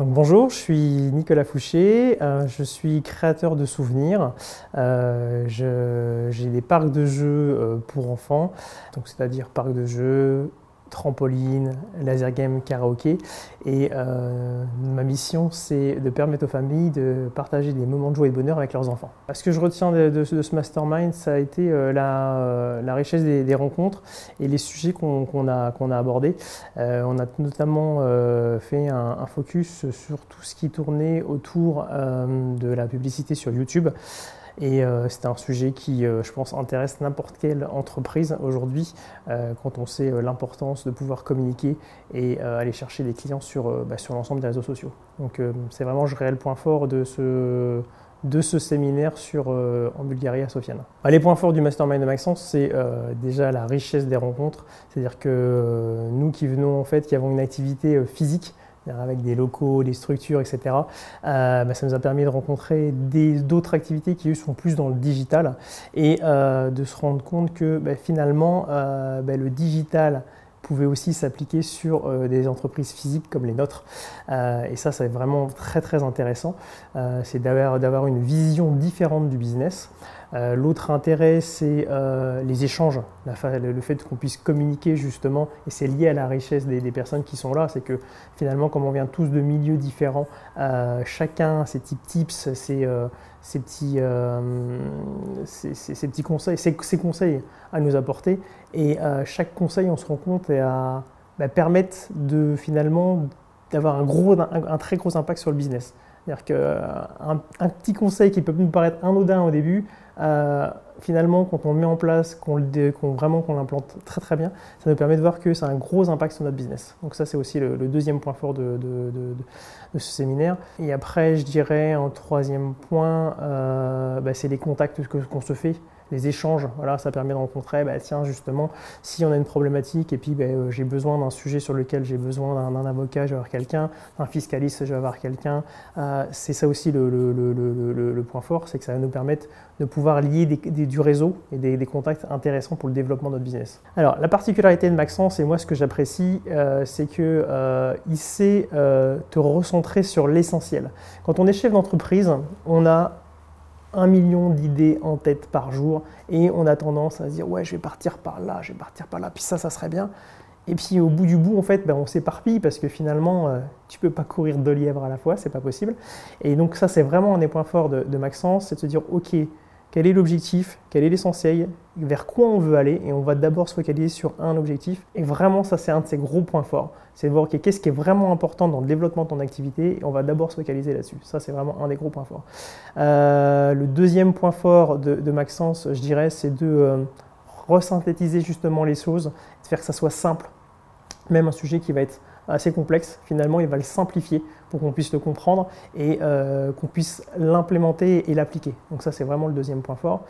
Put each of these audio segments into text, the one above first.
bonjour, je suis Nicolas Fouché, euh, je suis créateur de souvenirs. Euh, j'ai des parcs de jeux euh, pour enfants, c'est-à-dire parcs de jeux, trampoline, laser game, karaoké. Et euh, ma mission, c'est de permettre aux familles de partager des moments de joie et de bonheur avec leurs enfants. Ce que je retiens de, ce mastermind, ça a été euh, euh, la, richesse des, rencontres et les sujets qu'on a, qu'on a abordés. on a notamment fait un, un, focus sur tout ce qui tournait autour de la publicité sur YouTube. Et euh, c'est un sujet qui, euh, je pense, intéresse n'importe quelle entreprise aujourd'hui euh, quand on sait l'importance de pouvoir communiquer et aller chercher des clients sur, bah, sur l'ensemble des réseaux sociaux. Donc c'est vraiment le réel point fort de ce, de ce séminaire sur, en Bulgarie à Sofiane. Bah, les points forts du Mastermind de Maxence, c'est déjà la richesse des rencontres. C'est-à-dire que nous qui venons, en fait, qui avons une activité physique, avec des locaux, des structures, etc. Euh, bah, ça nous a permis de rencontrer d'autres activités qui eux, sont plus dans le digital et euh, de se rendre compte que bah, finalement euh, bah, le digital pouvait aussi s'appliquer sur des entreprises physiques comme les nôtres. et ça, c'est vraiment très très intéressant. c'est d'avoir une vision différente du business. Euh, l'autre intérêt, c'est euh, les échanges, le fait qu'on puisse communiquer justement, et c'est lié à la richesse des, personnes qui sont là, c'est que finalement, comme on vient tous de milieux différents, euh, chacun ses petits tips, ses, petits, petits conseils, ses, conseils à nous apporter, et chaque conseil, on se rend compte, et bah, permettre de finalement d'avoir un, très gros impact sur le business. C'est-à-dire qu'un un petit conseil qui peut nous paraître anodin au début, euh, finalement, quand on le met en place, qu'on vraiment qu'on l'implante très très bien, ça nous permet de voir que ça a un gros impact sur notre business. Donc ça, c'est aussi le, deuxième point fort de, ce séminaire. Et après, je dirais un troisième point, euh, bah, c'est les contacts qu'on se fait les échanges. Voilà, ça permet de rencontrer, bah, tiens, justement, si on a une problématique et puis bah, euh, j'ai besoin d'un sujet sur lequel j'ai besoin d'un avocat, je vais avoir quelqu'un, un fiscaliste, je vais avoir quelqu'un. Euh, c'est ça aussi le, point fort, c'est que ça va nous permettre de pouvoir lier du réseau et des, contacts intéressants pour le développement de notre business. Alors, la particularité de Maxence, et moi ce que j'apprécie, euh, c'est qu'il sait te recentrer sur l'essentiel. Quand on est chef d'entreprise, on a un million d'idées en tête par jour et on a tendance à se dire ouais je vais partir par là, je vais partir par là, puis ça ça serait bien. Et puis au bout du bout en fait ben, on s'éparpille parce que finalement tu euh, tu peux pas courir deux lièvres à la fois, c'est pas possible. Et donc ça c'est vraiment un des points forts de, de Maxence, c'est de se dire ok quel est l'objectif, quel est l'essentiel, vers quoi on veut aller, et on va d'abord se focaliser sur un objectif. Et vraiment, ça, c'est un de ses gros points forts. C'est de voir qu'est-ce qui est vraiment important dans le développement de ton activité, et on va d'abord se focaliser là-dessus. Ça, c'est vraiment un des gros points forts. Euh, le deuxième point fort de, Maxence, je dirais, c'est de euh, resynthétiser justement les choses, de faire que ça soit simple. Même un sujet qui va être assez complexe, finalement, il va le simplifier pour qu'on puisse le comprendre et euh, qu'on puisse l'implémenter et l'appliquer. Donc ça, c'est vraiment le deuxième point fort.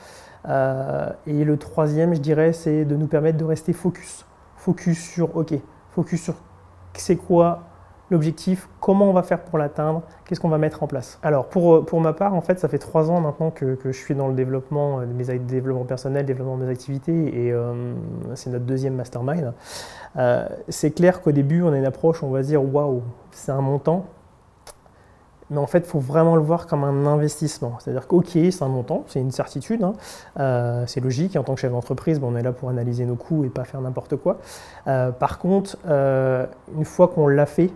Euh, et le troisième, je dirais, c'est de nous permettre de rester focus. Focus sur, OK, focus sur c'est quoi l'objectif, comment on va faire pour l'atteindre, qu'est-ce qu'on va mettre en place? Alors pour, euh, pour ma part, en fait, ça fait trois ans maintenant que, que je suis dans le développement, de mes développement personnel, développement de mes activités, et c'est notre deuxième mastermind. c'est clair qu'au début, on a une approche, on va dire, waouh, c'est un montant, mais en fait, il faut vraiment le voir comme un investissement. C'est-à-dire qu'ok, c'est un montant, c'est une certitude, hein. euh, c'est logique. En tant que chef d'entreprise, on est là pour analyser nos coûts et pas faire n'importe quoi. Euh, par contre, euh, une fois qu'on l'a fait,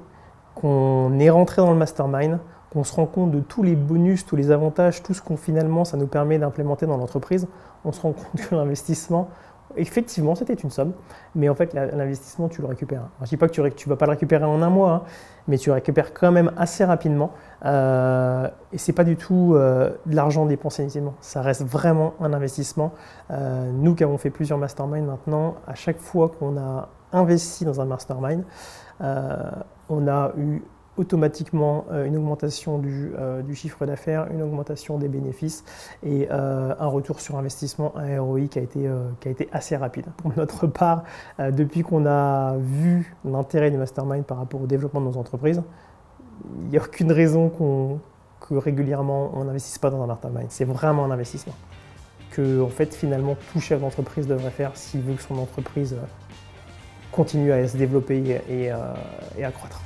qu'on est rentré dans le mastermind, qu'on se rend compte de tous les bonus, tous les avantages, tout ce qu'on finalement ça nous permet d'implémenter dans l'entreprise, on se rend compte que l'investissement, effectivement, c'était une somme, mais en fait, l'investissement, tu le récupères. je ne dis pas que tu ne vas pas le récupérer en un mois, hein, mais tu le récupères quand même assez rapidement. Euh, et ce n'est pas du tout euh, de l'argent dépensé inutilement. Ça reste vraiment un investissement. Euh, nous qui avons fait plusieurs masterminds maintenant, à chaque fois qu'on a investi dans un mastermind, on a eu automatiquement euh, une augmentation euh, du, chiffre d'affaires, une augmentation des bénéfices et euh, un retour sur investissement, un ROI qui a été, qui a été assez rapide. Pour notre part, depuis qu'on a vu l'intérêt du mastermind par rapport au développement de nos entreprises, il n'y a aucune raison que régulièrement on n'investisse pas dans un mastermind. C'est vraiment un investissement que en fait finalement tout chef d'entreprise devrait faire s'il veut que son entreprise continue à se développer et, et à croître.